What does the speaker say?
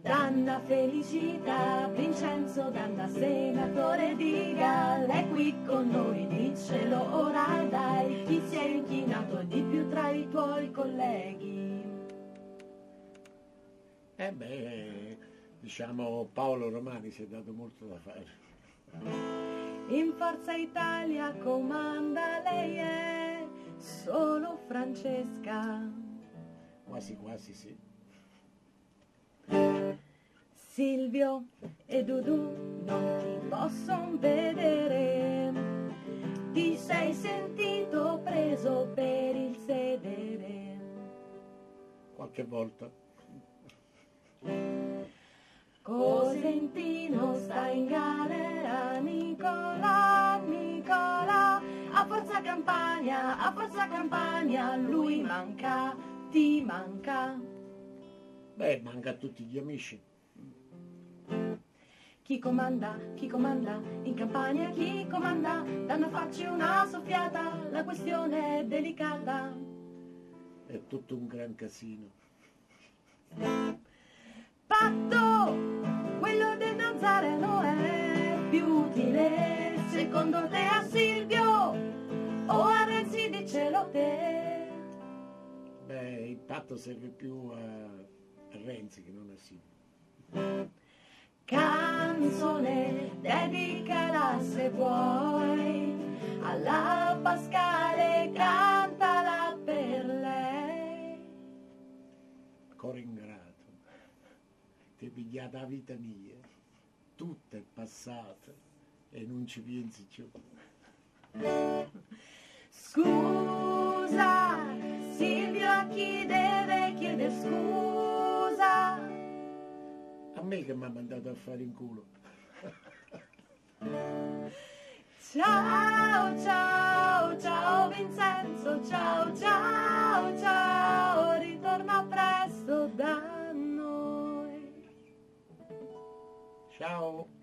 Danna felicità, Vincenzo Danna senatore di Gall è qui con noi, dicelo ora dai, chi si è inchinato di più tra i tuoi colleghi? Eh beh, diciamo Paolo Romani si è dato molto da fare. In Forza Italia comanda lei è solo Francesca. Quasi quasi sì. Silvio e Dudu non ti possono vedere, ti sei sentito preso per il sedere. Qualche volta. Cosentino sta in galera, forza campagna, a forza campagna, lui manca, ti manca. Beh, manca a tutti gli amici. Chi comanda, chi comanda, in campagna chi comanda, danno facci una soffiata, la questione è delicata. È tutto un gran casino. Patto, quello del Nazareno è più utile, secondo te a Beh, il patto serve più a Renzi che non a Silvio. Canzone, dedicala se vuoi, alla Pascale cantala per lei. Coro ingrato, ti è pigliata la vita mia, tutta è passata e non ci pensi più. Me che mi ha mandato a fare in culo. Ciao, ciao, ciao Vincenzo, ciao, ciao, ciao, ritorna presto da noi. Ciao.